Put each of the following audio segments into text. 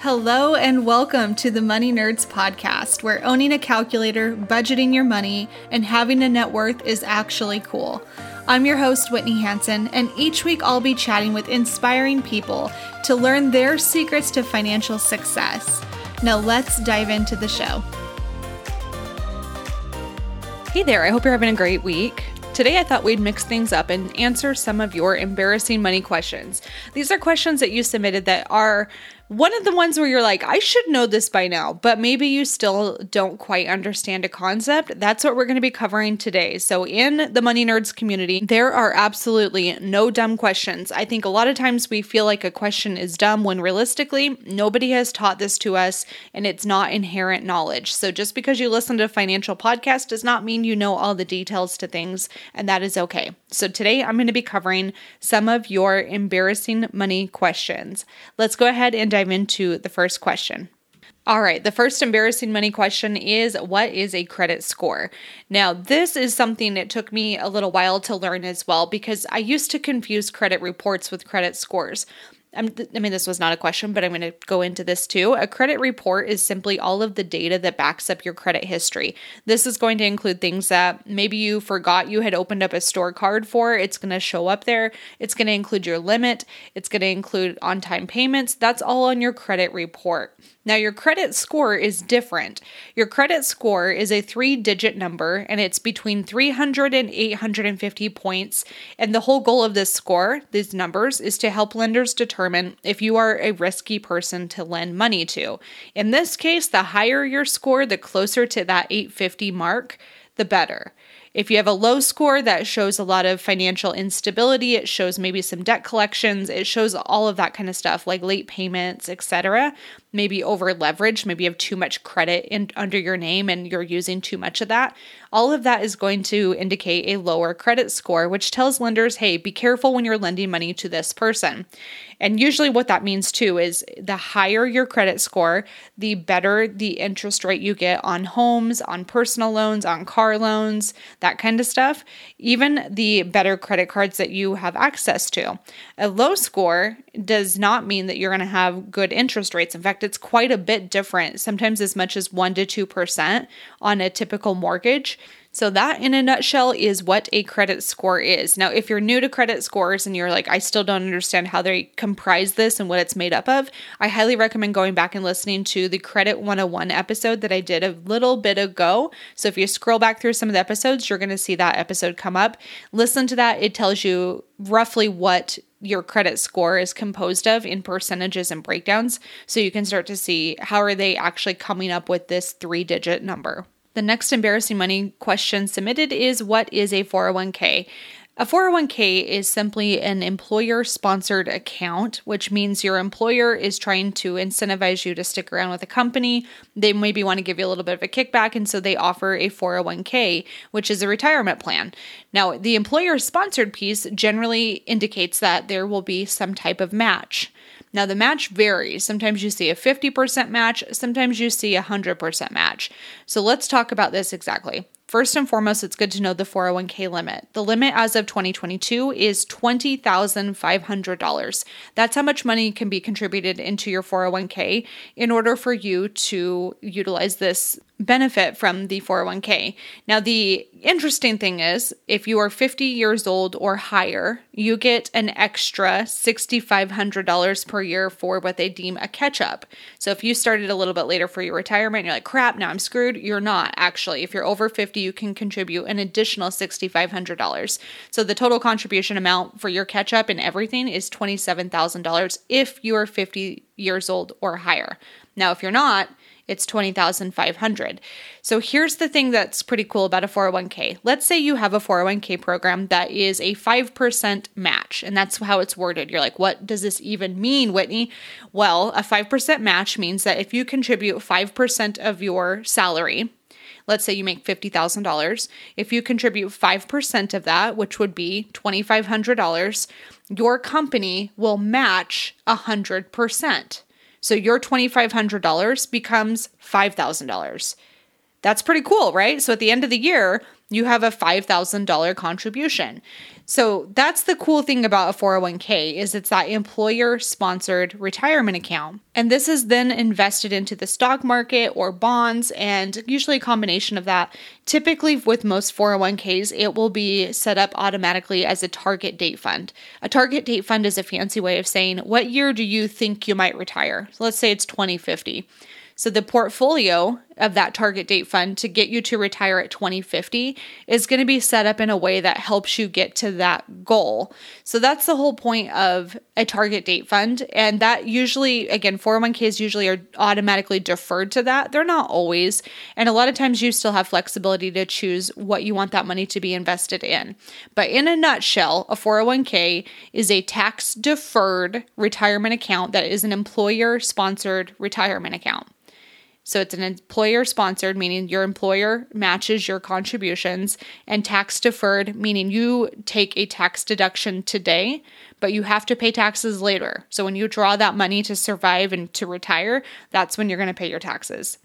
Hello, and welcome to the Money Nerds podcast, where owning a calculator, budgeting your money, and having a net worth is actually cool. I'm your host, Whitney Hansen, and each week I'll be chatting with inspiring people to learn their secrets to financial success. Now, let's dive into the show. Hey there, I hope you're having a great week. Today, I thought we'd mix things up and answer some of your embarrassing money questions. These are questions that you submitted that are one of the ones where you're like, I should know this by now, but maybe you still don't quite understand a concept. That's what we're going to be covering today. So, in the Money Nerds community, there are absolutely no dumb questions. I think a lot of times we feel like a question is dumb when realistically, nobody has taught this to us and it's not inherent knowledge. So, just because you listen to a financial podcast does not mean you know all the details to things, and that is okay. So, today I'm going to be covering some of your embarrassing money questions. Let's go ahead and dive into the first question. All right, the first embarrassing money question is what is a credit score? Now, this is something that took me a little while to learn as well because I used to confuse credit reports with credit scores. I'm, i mean, this was not a question, but I'm going to go into this too. A credit report is simply all of the data that backs up your credit history. This is going to include things that maybe you forgot you had opened up a store card for. It's going to show up there. It's going to include your limit. It's going to include on time payments. That's all on your credit report. Now, your credit score is different. Your credit score is a three digit number and it's between 300 and 850 points. And the whole goal of this score, these numbers, is to help lenders determine if you are a risky person to lend money to. In this case, the higher your score, the closer to that 850 mark, the better. If you have a low score, that shows a lot of financial instability. It shows maybe some debt collections. It shows all of that kind of stuff, like late payments, etc. Maybe over leverage. Maybe you have too much credit in, under your name and you're using too much of that. All of that is going to indicate a lower credit score, which tells lenders, hey, be careful when you're lending money to this person. And usually, what that means too is the higher your credit score, the better the interest rate you get on homes, on personal loans, on car loans, kind of stuff. Even the better credit cards that you have access to. A low score does not mean that you're going to have good interest rates. In fact, it's quite a bit different, sometimes as much as 1% to 2% on a typical mortgage. So, that in a nutshell is what a credit score is. Now, if you're new to credit scores and you're like, I still don't understand how they comprise this and what it's made up of, I highly recommend going back and listening to the Credit 101 episode that I did a little bit ago. So, if you scroll back through some of the episodes, you're going to see that episode come up. Listen to that, it tells you roughly what your credit score is composed of in percentages and breakdowns so you can start to see how are they actually coming up with this three digit number the next embarrassing money question submitted is What is a 401k? A 401k is simply an employer sponsored account, which means your employer is trying to incentivize you to stick around with a company. They maybe want to give you a little bit of a kickback, and so they offer a 401k, which is a retirement plan. Now, the employer sponsored piece generally indicates that there will be some type of match. Now, the match varies. Sometimes you see a 50% match, sometimes you see a 100% match. So, let's talk about this exactly. First and foremost, it's good to know the 401k limit. The limit as of 2022 is $20,500. That's how much money can be contributed into your 401k in order for you to utilize this benefit from the 401k. Now, the interesting thing is if you are 50 years old or higher, you get an extra $6,500 per year for what they deem a catch up. So, if you started a little bit later for your retirement, you're like, crap, now I'm screwed. You're not actually. If you're over 50, you can contribute an additional $6,500. So, the total contribution amount for your catch up and everything is $27,000 if you are 50 years old or higher. Now, if you're not, it's 20,500. So here's the thing that's pretty cool about a 401k. Let's say you have a 401k program that is a 5% match, and that's how it's worded. You're like, what does this even mean, Whitney? Well, a 5% match means that if you contribute 5% of your salary, let's say you make $50,000, if you contribute 5% of that, which would be $2,500, your company will match 100%. So your $2,500 becomes $5,000. That's pretty cool, right? So at the end of the year, you have a $5,000 contribution. So that's the cool thing about a 401k is it's that employer sponsored retirement account. And this is then invested into the stock market or bonds and usually a combination of that. Typically with most 401ks, it will be set up automatically as a target date fund. A target date fund is a fancy way of saying what year do you think you might retire? So let's say it's 2050. So the portfolio of that target date fund to get you to retire at 2050 is going to be set up in a way that helps you get to that goal. So that's the whole point of a target date fund. And that usually, again, 401ks usually are automatically deferred to that. They're not always. And a lot of times you still have flexibility to choose what you want that money to be invested in. But in a nutshell, a 401k is a tax deferred retirement account that is an employer sponsored retirement account. So it's an employer sponsored, meaning your employer matches your contributions, and tax deferred, meaning you take a tax deduction today, but you have to pay taxes later. So when you draw that money to survive and to retire, that's when you're going to pay your taxes.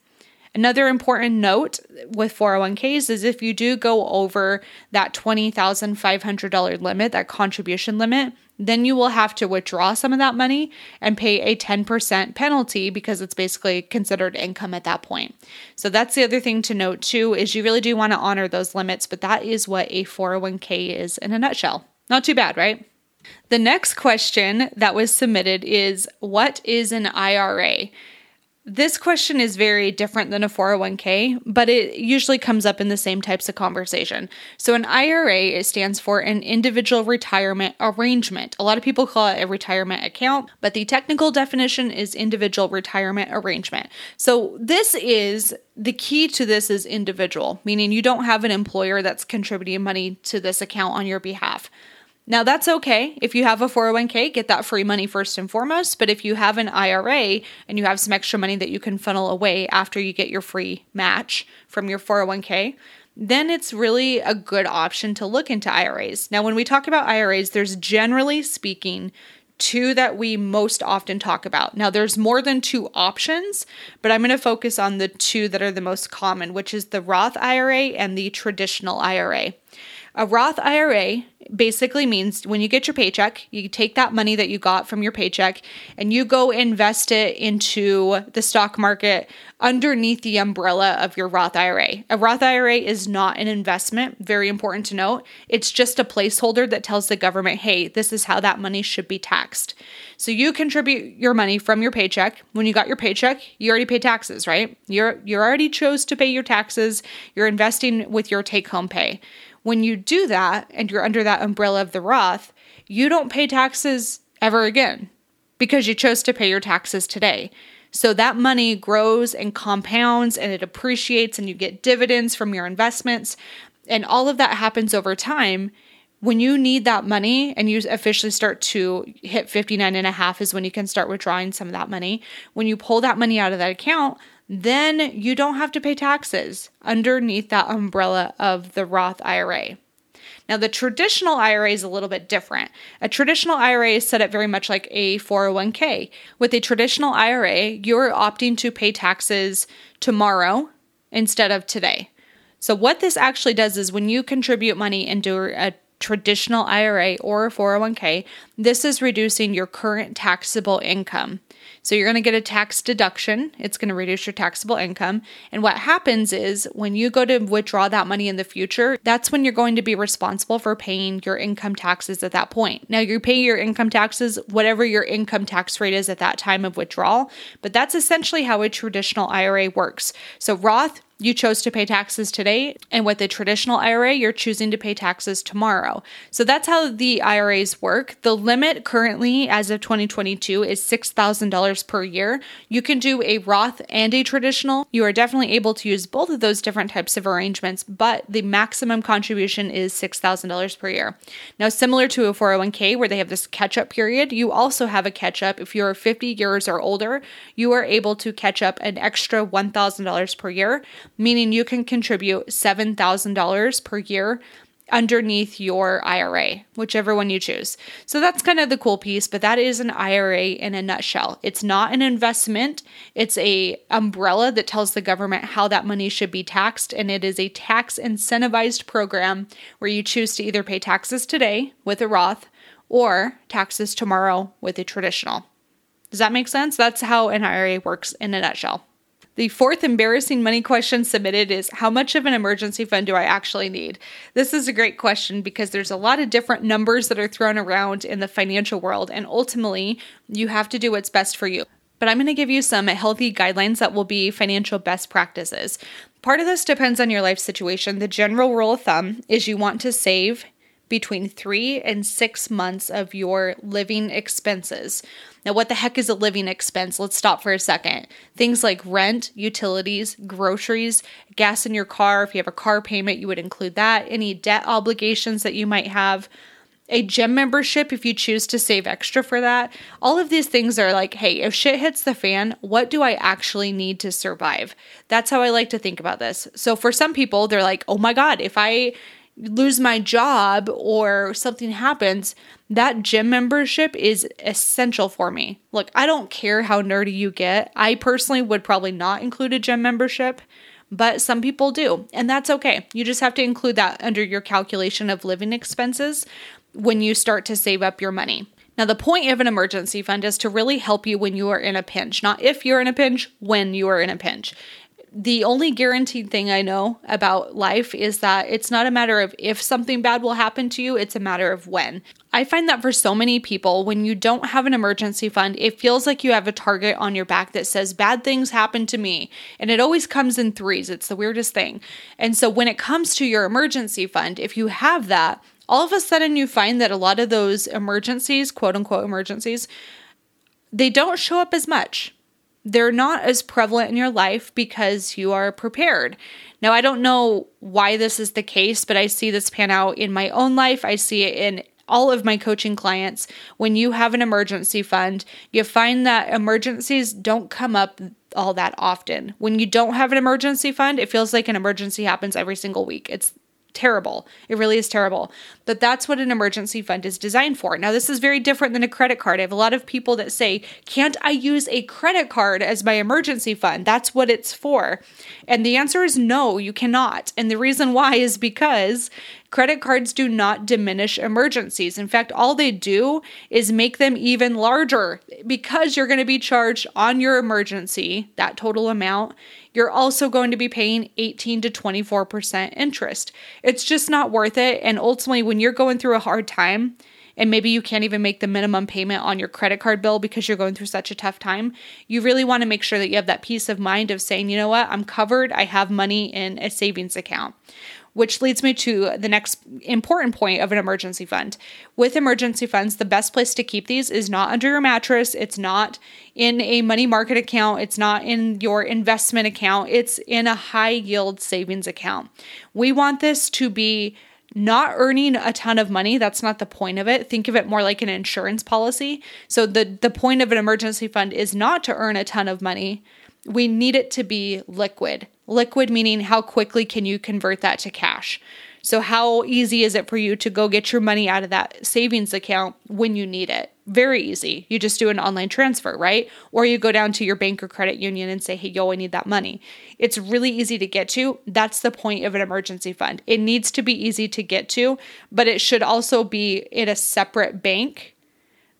Another important note with 401ks is if you do go over that $20,500 limit, that contribution limit, then you will have to withdraw some of that money and pay a 10% penalty because it's basically considered income at that point. So that's the other thing to note too is you really do want to honor those limits, but that is what a 401k is in a nutshell. Not too bad, right? The next question that was submitted is what is an IRA? This question is very different than a 401k, but it usually comes up in the same types of conversation. So, an IRA it stands for an individual retirement arrangement. A lot of people call it a retirement account, but the technical definition is individual retirement arrangement. So, this is the key to this is individual, meaning you don't have an employer that's contributing money to this account on your behalf. Now, that's okay. If you have a 401k, get that free money first and foremost. But if you have an IRA and you have some extra money that you can funnel away after you get your free match from your 401k, then it's really a good option to look into IRAs. Now, when we talk about IRAs, there's generally speaking two that we most often talk about. Now, there's more than two options, but I'm going to focus on the two that are the most common, which is the Roth IRA and the traditional IRA. A Roth IRA basically means when you get your paycheck, you take that money that you got from your paycheck and you go invest it into the stock market underneath the umbrella of your Roth IRA. A Roth IRA is not an investment, very important to note. It's just a placeholder that tells the government, hey, this is how that money should be taxed. So you contribute your money from your paycheck. When you got your paycheck, you already pay taxes, right? You're you already chose to pay your taxes. You're investing with your take-home pay. When you do that and you're under that umbrella of the Roth, you don't pay taxes ever again because you chose to pay your taxes today. So that money grows and compounds and it appreciates and you get dividends from your investments. And all of that happens over time. When you need that money and you officially start to hit 59 and a half is when you can start withdrawing some of that money. When you pull that money out of that account, then you don't have to pay taxes underneath that umbrella of the Roth IRA. Now, the traditional IRA is a little bit different. A traditional IRA is set up very much like a 401k. With a traditional IRA, you're opting to pay taxes tomorrow instead of today. So, what this actually does is when you contribute money into a traditional IRA or 401k, this is reducing your current taxable income. So you're going to get a tax deduction. It's going to reduce your taxable income. And what happens is when you go to withdraw that money in the future, that's when you're going to be responsible for paying your income taxes at that point. Now you pay your income taxes, whatever your income tax rate is at that time of withdrawal, but that's essentially how a traditional IRA works. So Roth you chose to pay taxes today, and with the traditional IRA, you're choosing to pay taxes tomorrow. So that's how the IRAs work. The limit currently, as of 2022, is $6,000 per year. You can do a Roth and a traditional. You are definitely able to use both of those different types of arrangements, but the maximum contribution is $6,000 per year. Now, similar to a 401k where they have this catch up period, you also have a catch up. If you're 50 years or older, you are able to catch up an extra $1,000 per year meaning you can contribute $7,000 per year underneath your IRA, whichever one you choose. So that's kind of the cool piece, but that is an IRA in a nutshell. It's not an investment, it's a umbrella that tells the government how that money should be taxed and it is a tax incentivized program where you choose to either pay taxes today with a Roth or taxes tomorrow with a traditional. Does that make sense? That's how an IRA works in a nutshell. The fourth embarrassing money question submitted is How much of an emergency fund do I actually need? This is a great question because there's a lot of different numbers that are thrown around in the financial world, and ultimately, you have to do what's best for you. But I'm going to give you some healthy guidelines that will be financial best practices. Part of this depends on your life situation. The general rule of thumb is you want to save between three and six months of your living expenses. Now, what the heck is a living expense? Let's stop for a second. Things like rent, utilities, groceries, gas in your car. If you have a car payment, you would include that. Any debt obligations that you might have. A gym membership, if you choose to save extra for that. All of these things are like, hey, if shit hits the fan, what do I actually need to survive? That's how I like to think about this. So for some people, they're like, oh my God, if I lose my job or something happens, that gym membership is essential for me. Look, I don't care how nerdy you get. I personally would probably not include a gym membership, but some people do, and that's okay. You just have to include that under your calculation of living expenses when you start to save up your money. Now, the point of an emergency fund is to really help you when you are in a pinch, not if you're in a pinch, when you are in a pinch the only guaranteed thing I know about life is that it's not a matter of if something bad will happen to you, it's a matter of when. I find that for so many people, when you don't have an emergency fund, it feels like you have a target on your back that says, bad things happen to me. And it always comes in threes. It's the weirdest thing. And so when it comes to your emergency fund, if you have that, all of a sudden you find that a lot of those emergencies, quote unquote emergencies, they don't show up as much they're not as prevalent in your life because you are prepared. Now, I don't know why this is the case, but I see this pan out in my own life. I see it in all of my coaching clients. When you have an emergency fund, you find that emergencies don't come up all that often. When you don't have an emergency fund, it feels like an emergency happens every single week. It's terrible. It really is terrible. But that's what an emergency fund is designed for. Now, this is very different than a credit card. I have a lot of people that say, Can't I use a credit card as my emergency fund? That's what it's for. And the answer is no, you cannot. And the reason why is because Credit cards do not diminish emergencies. In fact, all they do is make them even larger because you're going to be charged on your emergency, that total amount. You're also going to be paying 18 to 24% interest. It's just not worth it. And ultimately, when you're going through a hard time, and maybe you can't even make the minimum payment on your credit card bill because you're going through such a tough time, you really want to make sure that you have that peace of mind of saying, you know what, I'm covered. I have money in a savings account which leads me to the next important point of an emergency fund. With emergency funds, the best place to keep these is not under your mattress, it's not in a money market account, it's not in your investment account, it's in a high yield savings account. We want this to be not earning a ton of money that's not the point of it think of it more like an insurance policy so the the point of an emergency fund is not to earn a ton of money we need it to be liquid. Liquid meaning how quickly can you convert that to cash? So, how easy is it for you to go get your money out of that savings account when you need it? Very easy. You just do an online transfer, right? Or you go down to your bank or credit union and say, hey, yo, I need that money. It's really easy to get to. That's the point of an emergency fund. It needs to be easy to get to, but it should also be in a separate bank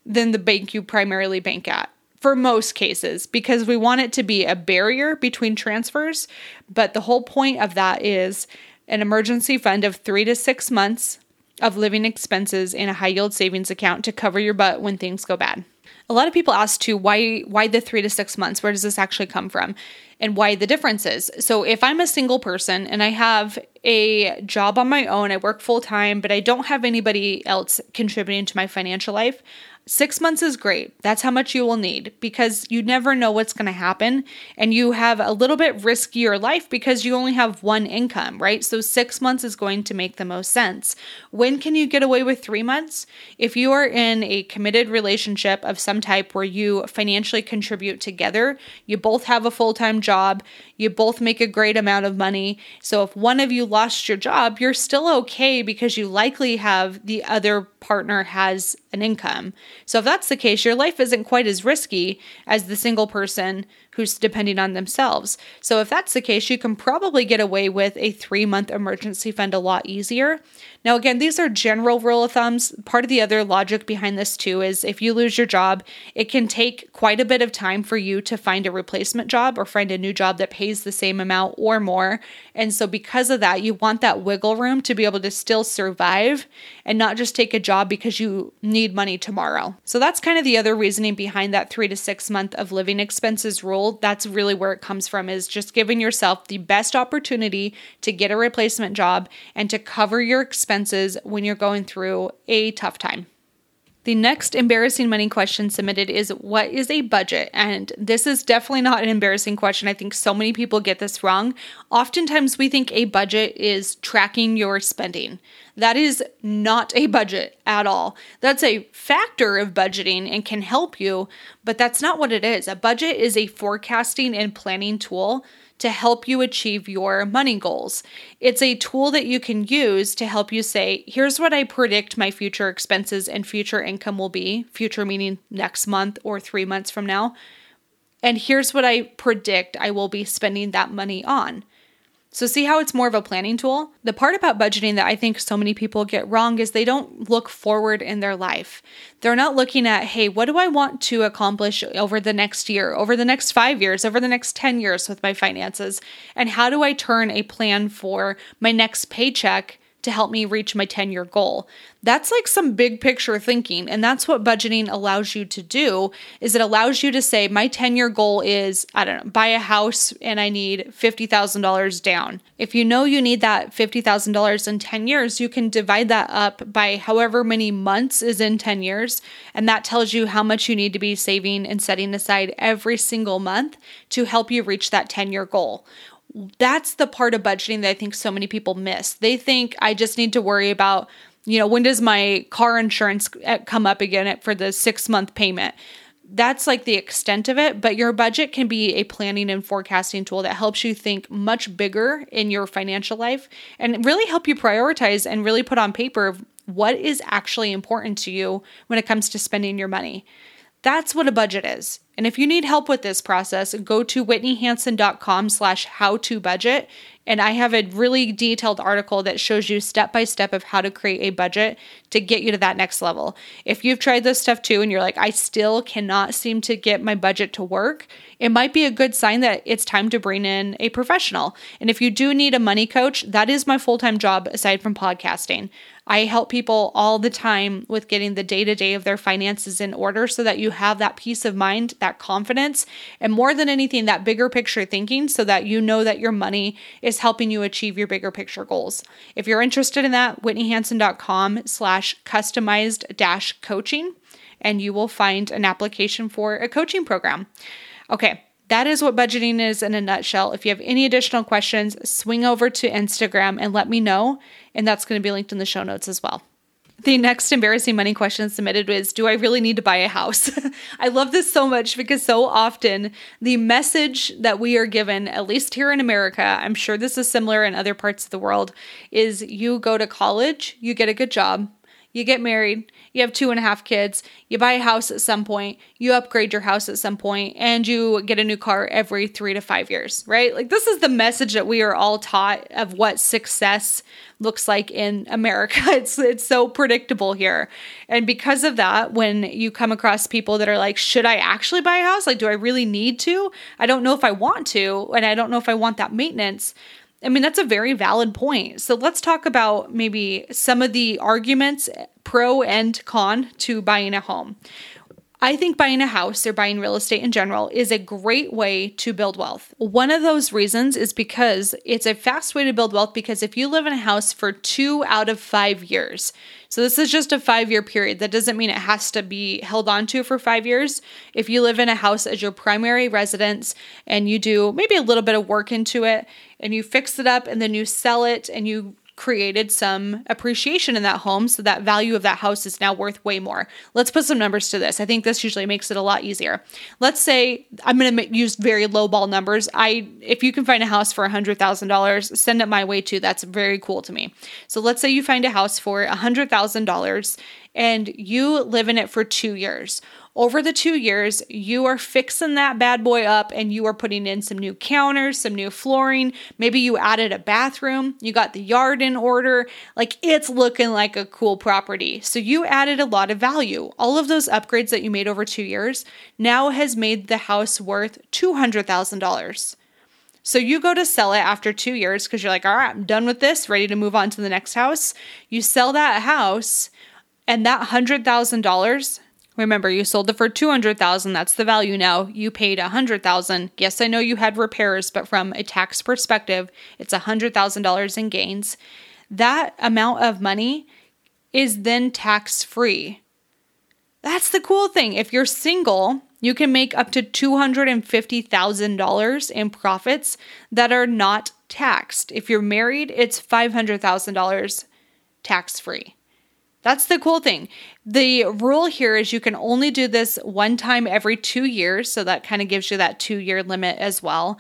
than the bank you primarily bank at for most cases because we want it to be a barrier between transfers. But the whole point of that is an emergency fund of three to six months of living expenses in a high yield savings account to cover your butt when things go bad. A lot of people ask too why why the 3 to 6 months where does this actually come from and why the difference is. So if I'm a single person and I have a job on my own, I work full time, but I don't have anybody else contributing to my financial life, Six months is great. That's how much you will need because you never know what's going to happen. And you have a little bit riskier life because you only have one income, right? So six months is going to make the most sense. When can you get away with three months? If you are in a committed relationship of some type where you financially contribute together, you both have a full time job, you both make a great amount of money. So if one of you lost your job, you're still okay because you likely have the other partner has an income. So if that's the case, your life isn't quite as risky as the single person who's depending on themselves. So if that's the case, you can probably get away with a three month emergency fund a lot easier. Now, again, these are general rule of thumbs. Part of the other logic behind this, too, is if you lose your job, it can take quite a bit of time for you to find a replacement job or find a new job that pays the same amount or more. And so, because of that, you want that wiggle room to be able to still survive and not just take a job because you need money tomorrow. So, that's kind of the other reasoning behind that three to six month of living expenses rule. That's really where it comes from, is just giving yourself the best opportunity to get a replacement job and to cover your expenses expenses when you're going through a tough time. The next embarrassing money question submitted is What is a budget? And this is definitely not an embarrassing question. I think so many people get this wrong. Oftentimes, we think a budget is tracking your spending. That is not a budget at all. That's a factor of budgeting and can help you, but that's not what it is. A budget is a forecasting and planning tool to help you achieve your money goals. It's a tool that you can use to help you say, here's what I predict my future expenses and future income will be, future meaning next month or three months from now. And here's what I predict I will be spending that money on. So, see how it's more of a planning tool? The part about budgeting that I think so many people get wrong is they don't look forward in their life. They're not looking at, hey, what do I want to accomplish over the next year, over the next five years, over the next 10 years with my finances? And how do I turn a plan for my next paycheck to help me reach my 10 year goal. That's like some big picture thinking. And that's what budgeting allows you to do is it allows you to say, my 10 year goal is, I don't know, buy a house and I need $50,000 down. If you know you need that $50,000 in 10 years, you can divide that up by however many months is in 10 years. And that tells you how much you need to be saving and setting aside every single month to help you reach that 10 year goal that's the part of budgeting that I think so many people miss. They think I just need to worry about, you know, when does my car insurance uh, come up again for the six month payment? That's like the extent of it, but your budget can be a planning and forecasting tool that helps you think much bigger in your financial life and really help you prioritize and really put on paper what is actually important to you when it comes to spending your money. That's what a budget is. And if you need help with this process, go to whitneyhansen.com slash how to budget. And I have a really detailed article that shows you step by step of how to create a budget to get you to that next level. If you've tried this stuff too and you're like, I still cannot seem to get my budget to work, it might be a good sign that it's time to bring in a professional. And if you do need a money coach, that is my full time job aside from podcasting. I help people all the time with getting the day to day of their finances in order so that you have that peace of mind, that confidence, and more than anything, that bigger picture thinking so that you know that your money is helping you achieve your bigger picture goals. If you're interested in that, whitneyhansen.com slash customized dash coaching, and you will find an application for a coaching program. Okay, that is what budgeting is in a nutshell. If you have any additional questions, swing over to Instagram and let me know. And that's going to be linked in the show notes as well. The next embarrassing money question submitted was Do I really need to buy a house? I love this so much because so often the message that we are given, at least here in America, I'm sure this is similar in other parts of the world, is you go to college, you get a good job, you get married, you have two and a half kids, you buy a house at some point, you upgrade your house at some point, and you get a new car every three to five years, right? Like, this is the message that we are all taught of what success looks like in America. It's it's so predictable here. And because of that, when you come across people that are like, "Should I actually buy a house? Like do I really need to? I don't know if I want to, and I don't know if I want that maintenance." I mean, that's a very valid point. So let's talk about maybe some of the arguments pro and con to buying a home. I think buying a house or buying real estate in general is a great way to build wealth. One of those reasons is because it's a fast way to build wealth because if you live in a house for two out of five years, so this is just a five year period. That doesn't mean it has to be held onto for five years. If you live in a house as your primary residence and you do maybe a little bit of work into it and you fix it up and then you sell it and you created some appreciation in that home. So that value of that house is now worth way more. Let's put some numbers to this. I think this usually makes it a lot easier. Let's say I'm going to use very low ball numbers. I, if you can find a house for $100,000, send it my way too. That's very cool to me. So let's say you find a house for $100,000 and you live in it for two years over the two years, you are fixing that bad boy up and you are putting in some new counters, some new flooring. Maybe you added a bathroom, you got the yard in order. Like it's looking like a cool property. So you added a lot of value. All of those upgrades that you made over two years now has made the house worth $200,000. So you go to sell it after two years because you're like, all right, I'm done with this, ready to move on to the next house. You sell that house, and that $100,000 Remember, you sold it for 200,000, that's the value now. You paid 100,000. Yes, I know you had repairs, but from a tax perspective, it's $100,000 in gains. That amount of money is then tax free. That's the cool thing. If you're single, you can make up to $250,000 in profits that are not taxed. If you're married, it's $500,000 tax free. That's the cool thing. The rule here is you can only do this one time every two years. So that kind of gives you that two year limit as well.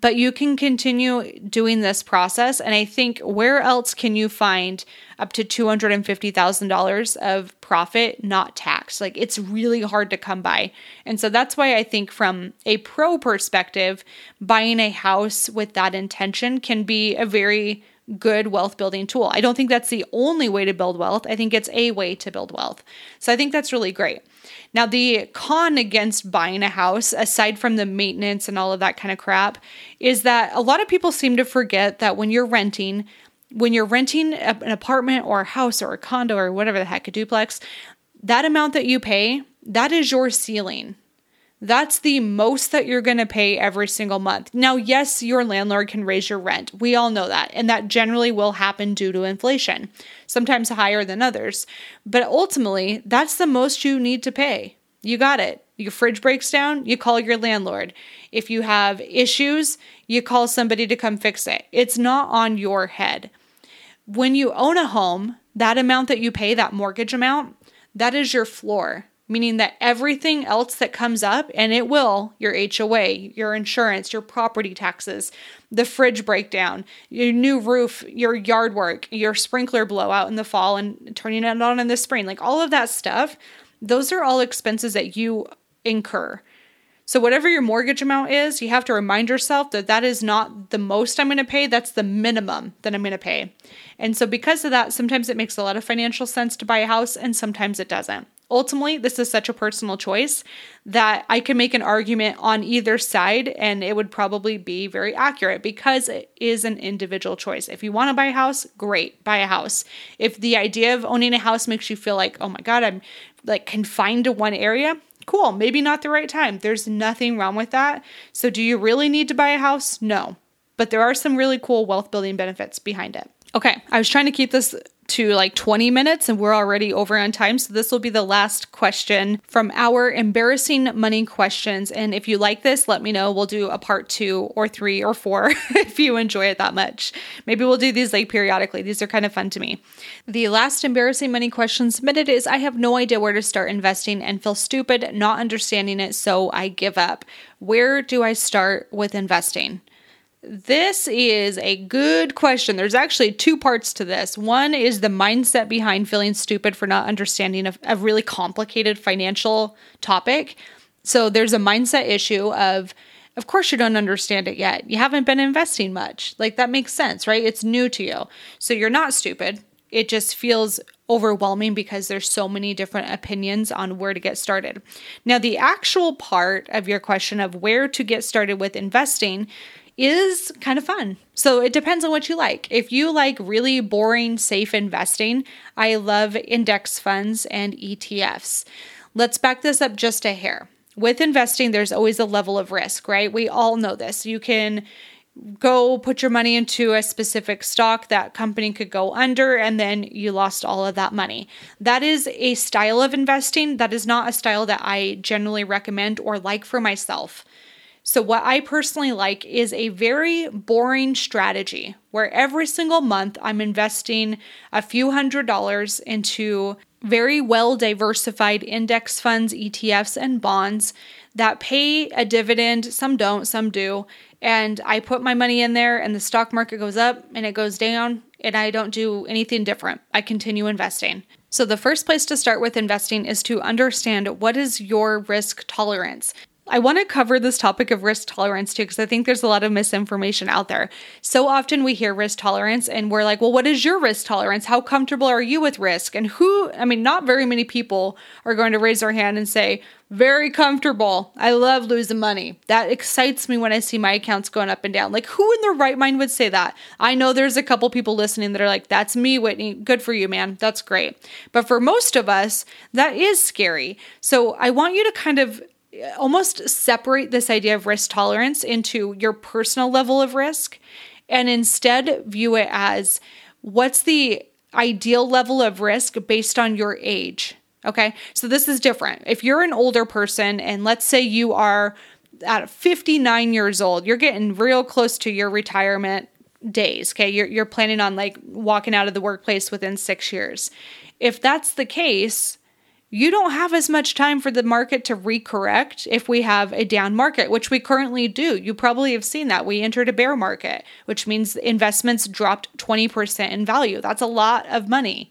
But you can continue doing this process. And I think where else can you find up to $250,000 of profit not taxed? Like it's really hard to come by. And so that's why I think, from a pro perspective, buying a house with that intention can be a very good wealth building tool. I don't think that's the only way to build wealth. I think it's a way to build wealth. So I think that's really great. Now, the con against buying a house, aside from the maintenance and all of that kind of crap, is that a lot of people seem to forget that when you're renting, when you're renting an apartment or a house or a condo or whatever the heck, a duplex, that amount that you pay, that is your ceiling. That's the most that you're going to pay every single month. Now, yes, your landlord can raise your rent. We all know that. And that generally will happen due to inflation, sometimes higher than others. But ultimately, that's the most you need to pay. You got it. Your fridge breaks down, you call your landlord. If you have issues, you call somebody to come fix it. It's not on your head. When you own a home, that amount that you pay, that mortgage amount, that is your floor meaning that everything else that comes up, and it will your HOA, your insurance, your property taxes, the fridge breakdown, your new roof, your yard work, your sprinkler blowout in the fall and turning it on in the spring, like all of that stuff, those are all expenses that you incur. So, whatever your mortgage amount is, you have to remind yourself that that is not the most I'm going to pay, that's the minimum that I'm going to pay. And so, because of that, sometimes it makes a lot of financial sense to buy a house and sometimes it doesn't. Ultimately, this is such a personal choice that I can make an argument on either side and it would probably be very accurate because it is an individual choice. If you want to buy a house, great, buy a house. If the idea of owning a house makes you feel like, oh my God, I'm like confined to one area, cool, maybe not the right time. There's nothing wrong with that. So, do you really need to buy a house? No. But there are some really cool wealth building benefits behind it. Okay, I was trying to keep this to like 20 minutes and we're already over on time. So this will be the last question from our embarrassing money questions. And if you like this, let me know. We'll do a part two or three or four if you enjoy it that much. Maybe we'll do these like periodically. These are kind of fun to me. The last embarrassing money question submitted is I have no idea where to start investing and feel stupid not understanding it, so I give up. Where do I start with investing? This is a good question. There's actually two parts to this. One is the mindset behind feeling stupid for not understanding a, a really complicated financial topic. So there's a mindset issue of, of course, you don't understand it yet. You haven't been investing much. Like that makes sense, right? It's new to you. So you're not stupid. It just feels overwhelming because there's so many different opinions on where to get started. Now, the actual part of your question of where to get started with investing is kind of fun. So it depends on what you like. If you like really boring, safe investing, I love index funds and ETFs. let's back this up just a hair. With investing, there's always a level of risk, right? We all know this. You can go put your money into a specific stock that company could go under and then you lost all of that money that is a style of investing that is not a style that i generally recommend or like for myself so what i personally like is a very boring strategy where every single month i'm investing a few hundred dollars into very well diversified index funds etfs and bonds that pay a dividend some don't some do and I put my money in there and the stock market goes up and it goes down and I don't do anything different. I continue investing. So the first place to start with investing is to understand what is your risk tolerance. I want to cover this topic of risk tolerance too, because I think there's a lot of misinformation out there. So often we hear risk tolerance and we're like, well, what is your risk tolerance? How comfortable are you with risk? And who, I mean, not very many people are going to raise their hand and say, very comfortable. I love losing money. That excites me when I see my accounts going up and down. Like, who in their right mind would say that? I know there's a couple people listening that are like, that's me, Whitney. Good for you, man. That's great. But for most of us, that is scary. So I want you to kind of almost separate this idea of risk tolerance into your personal level of risk and instead view it as what's the ideal level of risk based on your age. Okay, so this is different. If you're an older person and let's say you are at 59 years old, you're getting real close to your retirement days. Okay, you're, you're planning on like walking out of the workplace within six years. If that's the case, you don't have as much time for the market to recorrect if we have a down market, which we currently do. You probably have seen that. We entered a bear market, which means investments dropped 20% in value. That's a lot of money.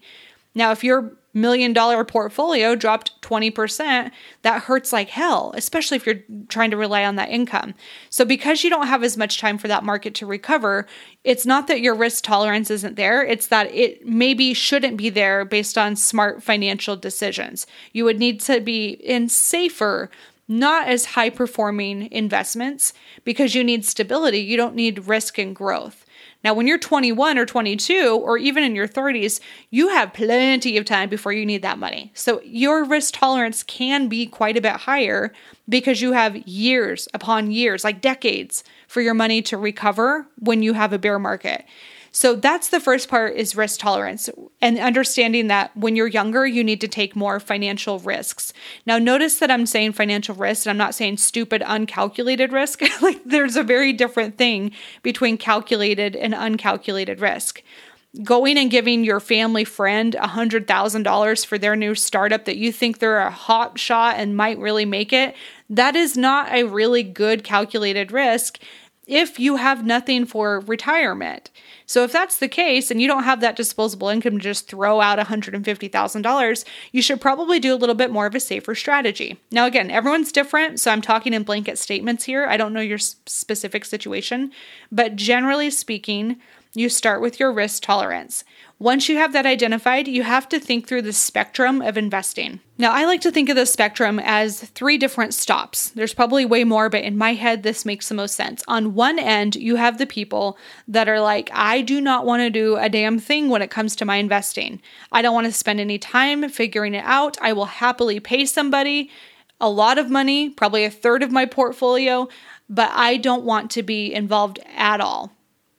Now, if your million dollar portfolio dropped 20%, that hurts like hell, especially if you're trying to rely on that income. So, because you don't have as much time for that market to recover, it's not that your risk tolerance isn't there, it's that it maybe shouldn't be there based on smart financial decisions. You would need to be in safer, not as high performing investments because you need stability. You don't need risk and growth. Now, when you're 21 or 22, or even in your 30s, you have plenty of time before you need that money. So your risk tolerance can be quite a bit higher because you have years upon years, like decades, for your money to recover when you have a bear market. So that's the first part is risk tolerance and understanding that when you're younger, you need to take more financial risks. Now, notice that I'm saying financial risk and I'm not saying stupid, uncalculated risk. like there's a very different thing between calculated and uncalculated risk going and giving your family friend $100,000 for their new startup that you think they're a hot shot and might really make it, that is not a really good calculated risk if you have nothing for retirement. So if that's the case and you don't have that disposable income to just throw out $150,000, you should probably do a little bit more of a safer strategy. Now again, everyone's different, so I'm talking in blanket statements here. I don't know your specific situation, but generally speaking, you start with your risk tolerance. Once you have that identified, you have to think through the spectrum of investing. Now, I like to think of the spectrum as three different stops. There's probably way more, but in my head, this makes the most sense. On one end, you have the people that are like, I do not want to do a damn thing when it comes to my investing. I don't want to spend any time figuring it out. I will happily pay somebody a lot of money, probably a third of my portfolio, but I don't want to be involved at all.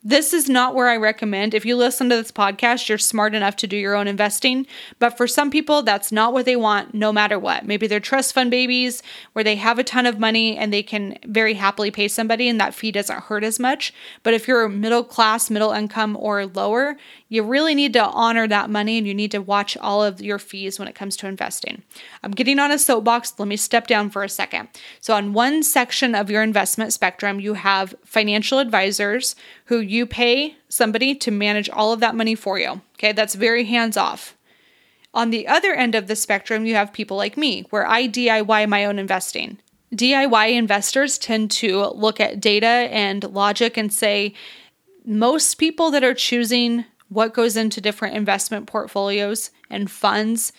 This is not where I recommend. If you listen to this podcast, you're smart enough to do your own investing. But for some people, that's not what they want, no matter what. Maybe they're trust fund babies where they have a ton of money and they can very happily pay somebody and that fee doesn't hurt as much. But if you're middle class, middle income, or lower, you really need to honor that money and you need to watch all of your fees when it comes to investing. I'm getting on a soapbox. Let me step down for a second. So, on one section of your investment spectrum, you have financial advisors who you pay somebody to manage all of that money for you. Okay, that's very hands off. On the other end of the spectrum, you have people like me, where I DIY my own investing. DIY investors tend to look at data and logic and say, most people that are choosing what goes into different investment portfolios and funds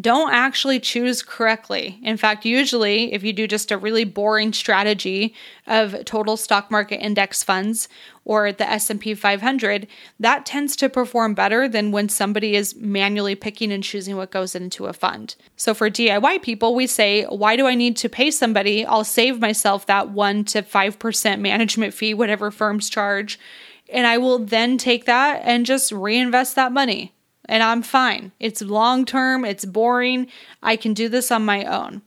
don't actually choose correctly. In fact, usually if you do just a really boring strategy of total stock market index funds or the S&P 500, that tends to perform better than when somebody is manually picking and choosing what goes into a fund. So for DIY people, we say, why do I need to pay somebody? I'll save myself that 1 to 5% management fee whatever firms charge, and I will then take that and just reinvest that money and I'm fine. It's long term, it's boring. I can do this on my own.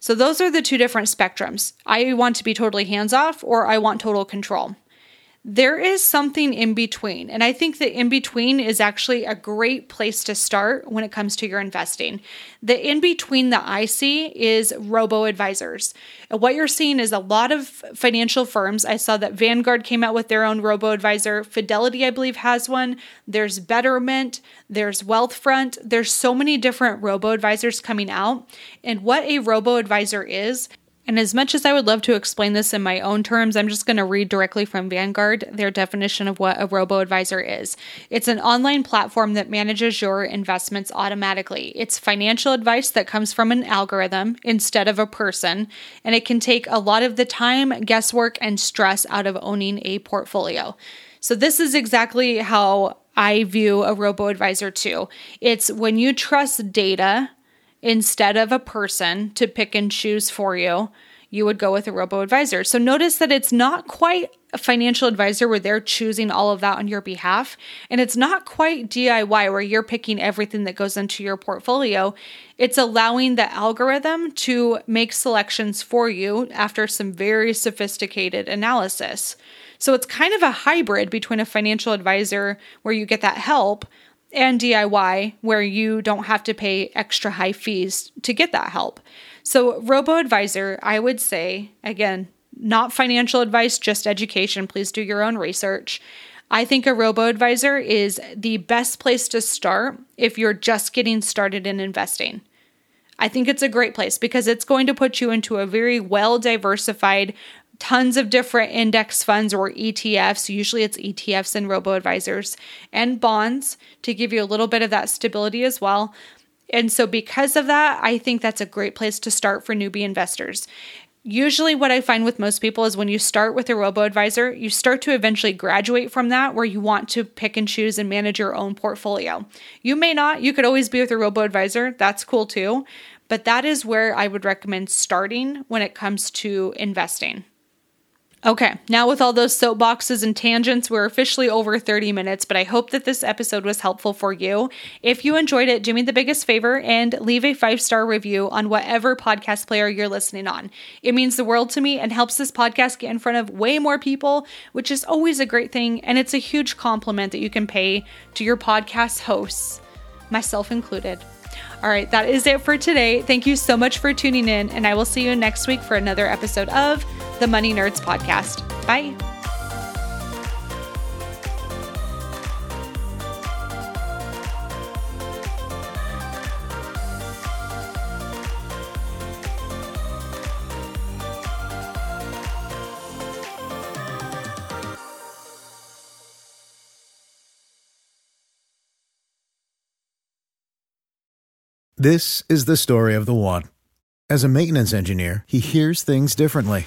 So, those are the two different spectrums. I want to be totally hands off, or I want total control there is something in between. And I think that in between is actually a great place to start when it comes to your investing. The in between that I see is robo advisors. What you're seeing is a lot of financial firms. I saw that Vanguard came out with their own robo advisor. Fidelity, I believe, has one. There's Betterment. There's Wealthfront. There's so many different robo advisors coming out. And what a robo advisor is, and as much as I would love to explain this in my own terms, I'm just going to read directly from Vanguard their definition of what a robo advisor is. It's an online platform that manages your investments automatically. It's financial advice that comes from an algorithm instead of a person, and it can take a lot of the time, guesswork, and stress out of owning a portfolio. So, this is exactly how I view a robo advisor too. It's when you trust data instead of a person to pick and choose for you, you would go with a robo advisor. So notice that it's not quite a financial advisor where they're choosing all of that on your behalf. And it's not quite DIY where you're picking everything that goes into your portfolio. It's allowing the algorithm to make selections for you after some very sophisticated analysis. So it's kind of a hybrid between a financial advisor where you get that help and DIY where you don't have to pay extra high fees to get that help. So, Robo Advisor, I would say, again, not financial advice, just education. Please do your own research. I think a robo advisor is the best place to start if you're just getting started in investing. I think it's a great place because it's going to put you into a very well diversified tons of different index funds or ETFs. Usually it's ETFs and robo advisors and bonds to give you a little bit of that stability as well. And so, because of that, I think that's a great place to start for newbie investors. Usually, what I find with most people is when you start with a robo advisor, you start to eventually graduate from that where you want to pick and choose and manage your own portfolio. You may not, you could always be with a robo advisor. That's cool too. But that is where I would recommend starting when it comes to investing. Okay, now with all those soapboxes and tangents, we're officially over 30 minutes, but I hope that this episode was helpful for you. If you enjoyed it, do me the biggest favor and leave a five star review on whatever podcast player you're listening on. It means the world to me and helps this podcast get in front of way more people, which is always a great thing. And it's a huge compliment that you can pay to your podcast hosts, myself included. All right, that is it for today. Thank you so much for tuning in, and I will see you next week for another episode of the Money Nerds Podcast. Bye. This is the story of the one. As a maintenance engineer, he hears things differently.